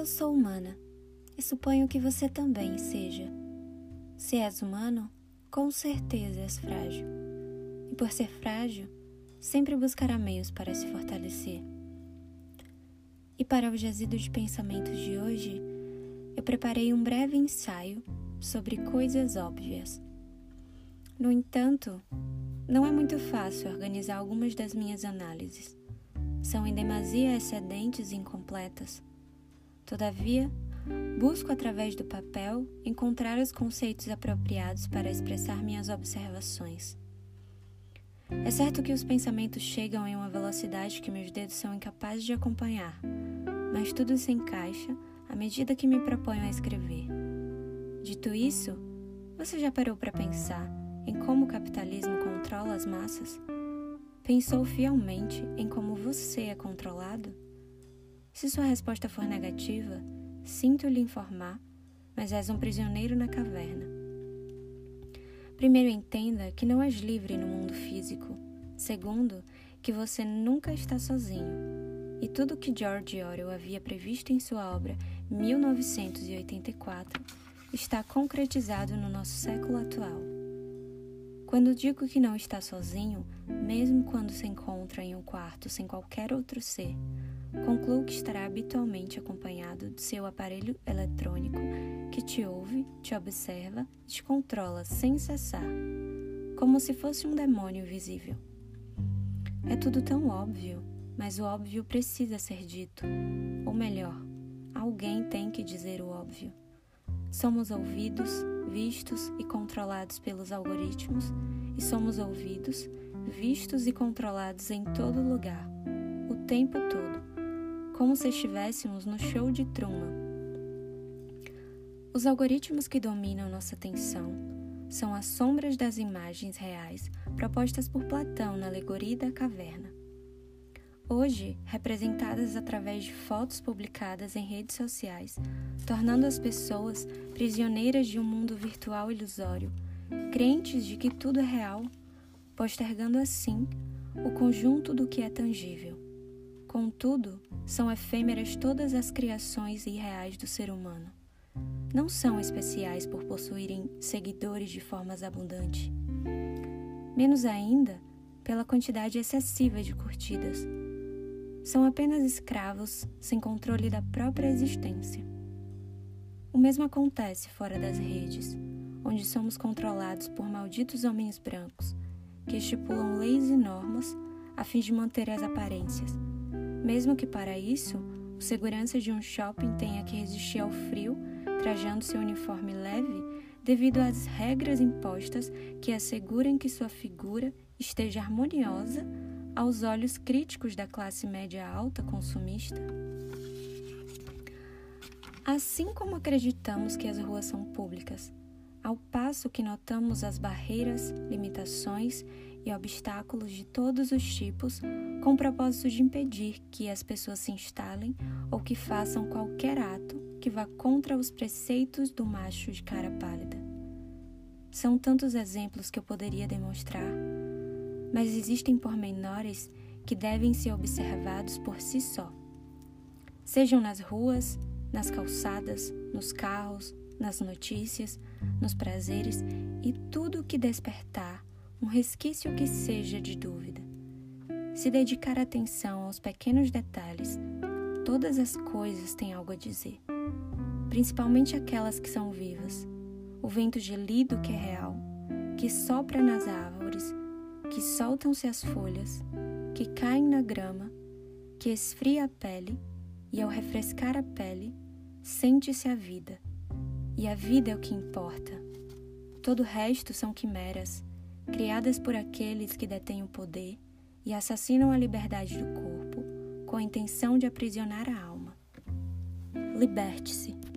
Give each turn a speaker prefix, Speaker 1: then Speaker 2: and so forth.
Speaker 1: Eu sou humana e suponho que você também seja. Se és humano, com certeza és frágil. E por ser frágil, sempre buscará meios para se fortalecer. E para o jazido de pensamentos de hoje, eu preparei um breve ensaio sobre coisas óbvias. No entanto, não é muito fácil organizar algumas das minhas análises. São em demasia excedentes e incompletas. Todavia, busco através do papel encontrar os conceitos apropriados para expressar minhas observações. É certo que os pensamentos chegam em uma velocidade que meus dedos são incapazes de acompanhar, mas tudo se encaixa à medida que me proponho a escrever. Dito isso, você já parou para pensar em como o capitalismo controla as massas? Pensou fielmente em como você é controlado? Se sua resposta for negativa, sinto lhe informar, mas és um prisioneiro na caverna. Primeiro, entenda que não és livre no mundo físico. Segundo, que você nunca está sozinho. E tudo que George Orwell havia previsto em sua obra 1984 está concretizado no nosso século atual. Quando digo que não está sozinho, mesmo quando se encontra em um quarto sem qualquer outro ser, concluo que estará habitualmente acompanhado de seu aparelho eletrônico que te ouve, te observa te controla sem cessar, como se fosse um demônio visível. É tudo tão óbvio, mas o óbvio precisa ser dito. Ou melhor, alguém tem que dizer o óbvio. Somos ouvidos, vistos e controlados pelos algoritmos, e somos ouvidos, vistos e controlados em todo lugar, o tempo todo como se estivéssemos no show de Truman. Os algoritmos que dominam nossa atenção são as sombras das imagens reais propostas por Platão na alegoria da caverna. Hoje, representadas através de fotos publicadas em redes sociais, tornando as pessoas prisioneiras de um mundo virtual ilusório, crentes de que tudo é real, postergando assim o conjunto do que é tangível. Contudo, são efêmeras todas as criações irreais do ser humano. Não são especiais por possuírem seguidores de formas abundantes. Menos ainda pela quantidade excessiva de curtidas. São apenas escravos sem controle da própria existência. O mesmo acontece fora das redes, onde somos controlados por malditos homens brancos que estipulam leis e normas a fim de manter as aparências mesmo que para isso o segurança de um shopping tenha que resistir ao frio, trajando seu uniforme leve, devido às regras impostas que assegurem que sua figura esteja harmoniosa aos olhos críticos da classe média alta consumista? Assim como acreditamos que as ruas são públicas, ao passo que notamos as barreiras, limitações e obstáculos de todos os tipos com o propósito de impedir que as pessoas se instalem ou que façam qualquer ato que vá contra os preceitos do macho de cara pálida. São tantos exemplos que eu poderia demonstrar, mas existem pormenores que devem ser observados por si só. Sejam nas ruas, nas calçadas, nos carros, nas notícias, nos prazeres e tudo o que despertar um resquício que seja de dúvida. Se dedicar atenção aos pequenos detalhes, todas as coisas têm algo a dizer, principalmente aquelas que são vivas. O vento gelido que é real, que sopra nas árvores, que soltam-se as folhas, que caem na grama, que esfria a pele, e ao refrescar a pele, sente-se a vida. E a vida é o que importa. Todo o resto são quimeras criadas por aqueles que detêm o poder e assassinam a liberdade do corpo com a intenção de aprisionar a alma. Liberte-se.